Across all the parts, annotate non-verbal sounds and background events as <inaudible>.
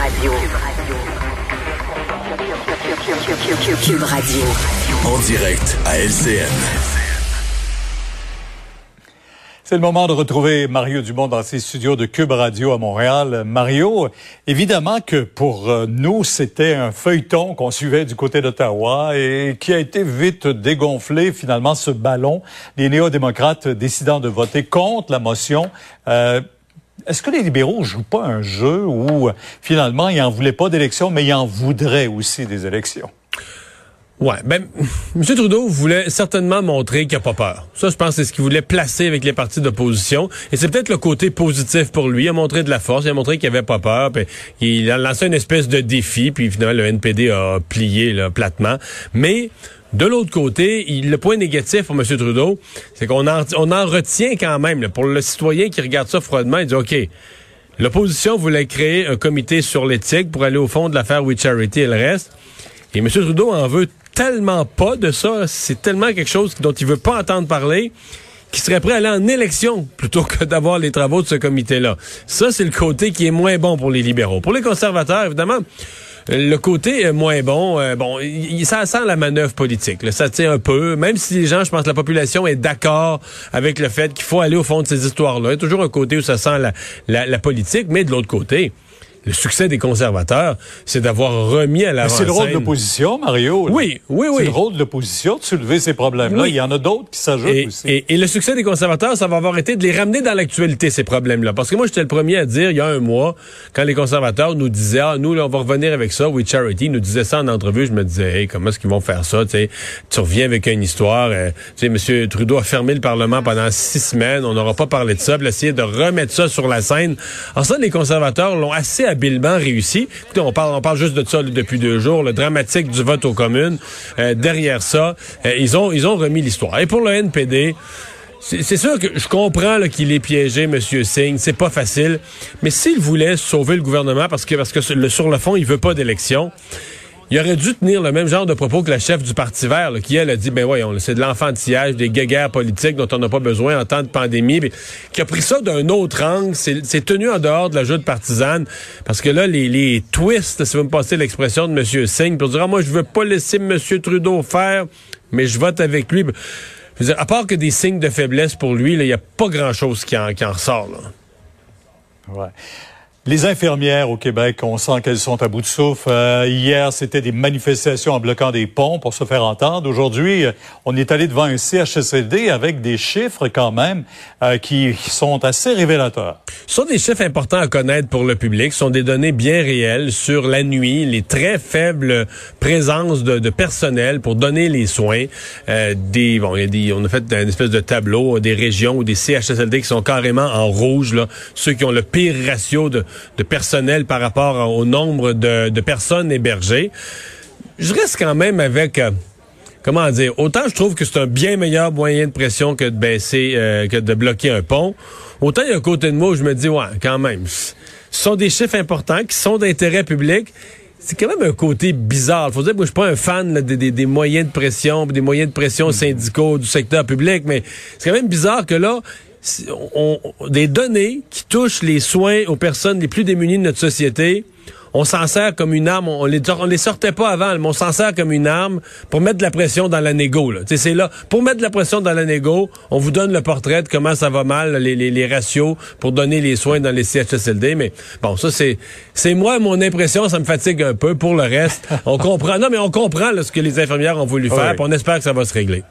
Radio. Cube Radio. En direct à LCN. C'est le moment de retrouver Mario Dumont dans ses studios de Cube Radio à Montréal. Mario, évidemment que pour euh, nous, c'était un feuilleton qu'on suivait du côté d'Ottawa et qui a été vite dégonflé, finalement, ce ballon des néo-démocrates décidant de voter contre la motion. Euh, est-ce que les libéraux jouent pas un jeu où finalement ils en voulaient pas d'élections, mais ils en voudraient aussi des élections? Ouais, ben, <laughs> M. Trudeau voulait certainement montrer qu'il n'a pas peur. Ça, je pense, c'est ce qu'il voulait placer avec les partis d'opposition. Et c'est peut-être le côté positif pour lui. Il a montré de la force, il a montré qu'il n'avait pas peur. Il a lancé une espèce de défi, puis finalement, le NPD a plié là, platement. Mais de l'autre côté, le point négatif pour M. Trudeau, c'est qu'on en, en retient quand même. Pour le citoyen qui regarde ça froidement, il dit, OK, l'opposition voulait créer un comité sur l'éthique pour aller au fond de l'affaire We Charity et le reste. Et M. Trudeau en veut tellement pas de ça. C'est tellement quelque chose dont il veut pas entendre parler qu'il serait prêt à aller en élection plutôt que d'avoir les travaux de ce comité-là. Ça, c'est le côté qui est moins bon pour les libéraux. Pour les conservateurs, évidemment, le côté euh, moins bon, euh, bon, ça sent la manœuvre politique. Là, ça tient un peu, même si les gens, je pense, la population est d'accord avec le fait qu'il faut aller au fond de ces histoires-là. Il y a toujours un côté où ça sent la politique, mais de l'autre côté, le succès des conservateurs, c'est d'avoir remis à la C'est le rôle de l'opposition, Mario. là. Oui, oui, oui. C'est le rôle de l'opposition de soulever ces problèmes-là. Oui. Il y en a d'autres qui s'ajoutent aussi. et- et le succès des conservateurs, ça va avoir été de les ramener dans l'actualité, ces problèmes-là. Parce que moi, j'étais le premier à dire, il y a un mois, quand les conservateurs nous disaient, ah, nous, là, on va revenir avec ça, We Charity, nous disaient ça en entrevue, je me disais, hey, comment est-ce qu'ils vont faire ça, tu sais? Tu reviens avec une histoire, euh, tu sais, M. Trudeau a fermé le Parlement pendant six semaines, on n'aura pas parlé de ça, puis essayer de remettre ça sur la scène. Alors ça, les conservateurs l'ont assez habilement réussi. Écoutez, on parle, juste de ça depuis deux jours, le dramatique du vote aux communes. Euh, derrière ça, euh, ils ont, remis l'histoire. Et pour le NPD, c'est sûr que je comprends qu'il est piégé, M. Singh. C'est pas facile. Mais s'il voulait sauver le gouvernement, parce que, parce que sur le fond, il veut pas d'élection, il aurait dû tenir le même genre de propos que la chef du Parti vert, là, qui, elle, a dit, ben voyons, c'est de l'enfantillage, des guéguerres politiques dont on n'a pas besoin en temps de pandémie, mais qui a pris ça d'un autre angle, c'est c'est tenu en dehors de la joute partisane, parce que là, les, les twists, si vous me passez l'expression de M. Singh, pour dire, ah, moi, je veux pas laisser M. Trudeau faire, mais je vote avec lui. Je veux dire, à part que des signes de faiblesse pour lui, il n'y a pas grand-chose qui en, qui en ressort. Là. Ouais. Les infirmières au Québec, on sent qu'elles sont à bout de souffle. Euh, hier, c'était des manifestations en bloquant des ponts pour se faire entendre. Aujourd'hui, euh, on est allé devant un CHSLD avec des chiffres quand même euh, qui, sont assez révélateurs. Ce sont des chiffres importants à connaître pour le public. Ce sont des données bien réelles sur la nuit, les très faibles présences de, de personnel pour donner les soins. Euh, des, bon, y a des, on a fait une espèce de tableau des régions ou des CHSLD qui sont carrément en rouge, là, ceux qui ont le pire ratio de, de personnel par rapport au nombre de, de personnes hébergées. Je reste quand même avec... euh, comment dire, autant je trouve que c'est un bien meilleur moyen de pression que de baisser, euh, que de bloquer un pont, autant il y a un côté de moi où je me dis, ouais, quand même, ce sont des chiffres importants qui sont d'intérêt public. C'est quand même un côté bizarre. Faut dire, moi, je suis pas un fan là, des, des- des moyens de pression, des moyens de pression syndicaux du secteur public, mais c'est quand même bizarre que là, on- on- des données qui touchent les soins aux personnes les plus démunies de notre société, on s'en sert comme une arme. On les, on les sortait pas avant, mais on s'en sert comme une arme pour mettre de la pression dans la négo. Là. Tu sais, C'est là, pour mettre de la pression dans la négo, on vous donne le portrait de comment ça va mal, les, les, les ratios pour donner les soins dans les CHSLD. Mais bon, ça c'est c'est moi mon impression, ça me fatigue un peu. Pour le reste, on comprend. Non, mais on comprend là, ce que les infirmières ont voulu faire. Oui. puis on espère que ça va se régler.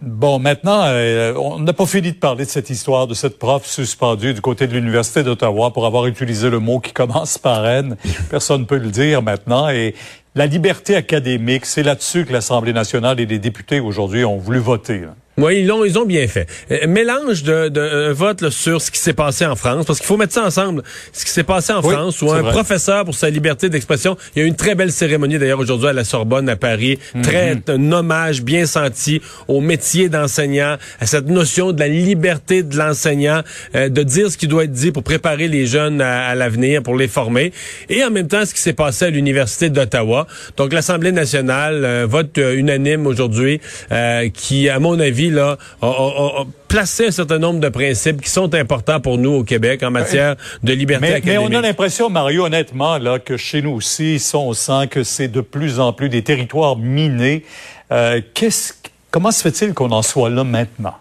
Bon, maintenant, euh, on n'a pas fini de parler de cette histoire de cette prof suspendue du côté de l'Université d'Ottawa pour avoir utilisé le mot qui commence par N. Personne ne peut le dire maintenant. Et la liberté académique, c'est là-dessus que l'Assemblée nationale et les députés aujourd'hui ont voulu voter. Oui, ils l'ont, ils ont bien fait. Euh, mélange de, de un vote là, sur ce qui s'est passé en France, parce qu'il faut mettre ça ensemble. Ce qui s'est passé en Oui, France, où un vrai. professeur pour sa liberté d'expression, il y a eu une très belle cérémonie d'ailleurs aujourd'hui à la Sorbonne à Paris, Mhm. très un hommage bien senti au métier d'enseignant, à cette notion de la liberté de l'enseignant, euh, de dire ce qui doit être dit pour préparer les jeunes à, à l'avenir, pour les former, et en même temps ce qui s'est passé à l'université d'Ottawa. Donc l'Assemblée nationale euh, vote euh, unanime aujourd'hui, euh, qui à mon avis là a, a- a- a placé un certain nombre de principes qui sont importants pour nous au Québec en matière de liberté Mais, mais académique. on a l'impression, Mario, honnêtement, là, que chez nous aussi, ça, on sent que c'est de plus en plus des territoires minés. Euh, qu'est-ce, comment se fait-il qu'on en soit là maintenant?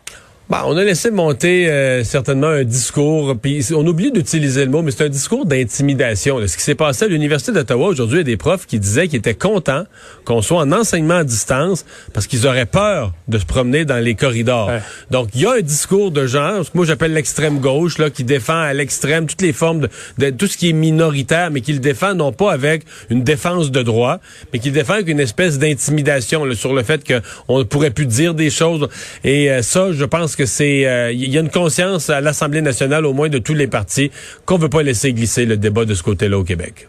Bon, on a laissé monter euh, certainement un discours, puis on oublie d'utiliser le mot, mais c'est un discours d'intimidation. Ce qui s'est passé à l'Université d'Ottawa aujourd'hui, il y a des profs qui disaient qu'ils étaient contents qu'on soit en enseignement à distance parce qu'ils auraient peur de se promener dans les corridors. Ouais. Donc, il y a un discours de genre, ce que moi j'appelle l'extrême gauche, là, qui défend à l'extrême toutes les formes de, de tout ce qui est minoritaire, mais qui le défend non pas avec une défense de droit, mais qui le défend avec une espèce d'intimidation là, sur le fait qu'on ne pourrait plus dire des choses. Et euh, ça, je pense que c'est, euh, il y a une conscience à l'Assemblée nationale, au moins de tous les partis, qu'on veut pas laisser glisser le débat de ce côté-là au Québec.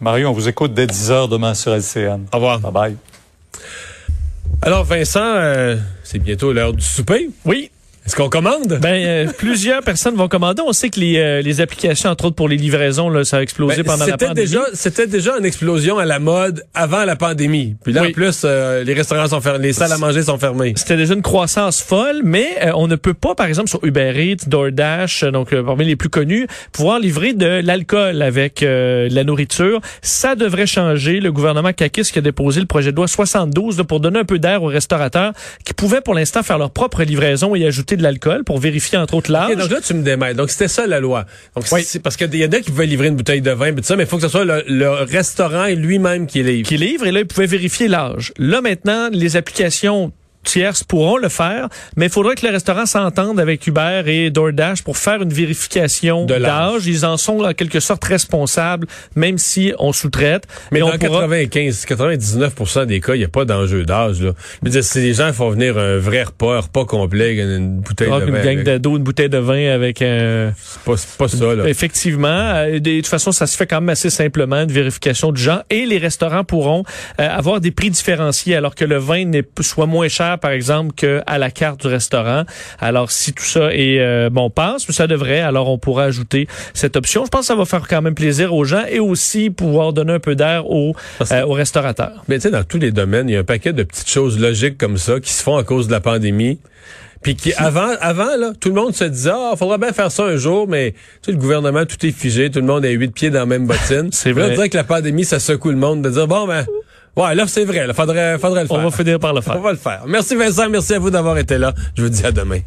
Mario, on vous écoute dès 10 heures demain sur LCN. Au revoir. Bye bye. Alors, Vincent, euh, c'est bientôt l'heure du souper. Oui. Est-ce qu'on commande? Ben, euh, <laughs> plusieurs personnes vont commander. On sait que les, euh, les applications, entre autres pour les livraisons, là, ça a explosé Ben, pendant la pandémie. déjà c'était déjà une explosion à la mode avant la pandémie. Puis là Oui. en plus euh, les restaurants sont fermés, les salles à manger sont fermées. C'était déjà une croissance folle, mais euh, on ne peut pas, par exemple, sur Uber Eats, DoorDash, euh, donc euh, parmi les plus connus, pouvoir livrer de l'alcool avec euh, de la nourriture. Ça devrait changer. Le gouvernement Kakis qui a déposé le projet de loi 72 là, pour donner un peu d'air aux restaurateurs qui pouvaient pour l'instant faire leur propre livraison et ajouter de l'alcool pour vérifier entre autres l'âge. Ok, donc là tu me démêles. Donc c'était ça la loi. Donc Oui. c'est parce qu'il y en a qui pouvaient livrer une bouteille de vin, puis tout ça, mais il faut que ce soit le, le restaurant lui-même qui livre. qui livre et là, ils pouvaient vérifier l'âge. Là, maintenant, les applications tierces pourront le faire, mais il faudrait que le restaurant s'entende avec Uber et DoorDash pour faire une vérification De d'âge. Ils en sont en quelque sorte responsables, même si on sous-traite. Mais Et dans on pourra- 95, 99% des cas, il n'y a pas d'enjeu d'âge. Si les gens font venir un vrai repas, un repas complet, une bouteille Ah, de une vin, gang avec- de- d'eau, une bouteille de vin avec un... c'est pas, pas ça. Là. Effectivement. Euh, De toute façon, ça se fait quand même assez simplement, une vérification du genre. Et les restaurants pourront euh, avoir des prix différenciés, alors que le vin soit moins cher, par exemple, qu'à la carte du restaurant. Alors, si tout ça est euh, bon passe, ça devrait, alors on pourra ajouter cette option. Je pense que ça va faire quand même plaisir aux gens et aussi pouvoir donner un peu d'air aux, euh, aux restaurateurs. Mais tu sais, dans tous les domaines, il y a un paquet de petites choses logiques comme ça qui se font à cause de la pandémie. Puis qui, avant, avant, là, tout le monde se disait, ah, faudra bien faire ça un jour, mais, tu sais, le gouvernement, tout est figé, tout le monde a huit pieds dans la même bottine. <laughs> C'est Puis là, vrai. on dirait que la pandémie, ça secoue le monde de dire, bon, ben, ouais, là, c'est vrai, là, faudrait, faudrait le faire. On va finir par le faire. On va le faire. Merci Vincent, merci à vous d'avoir été là. Je vous dis à demain.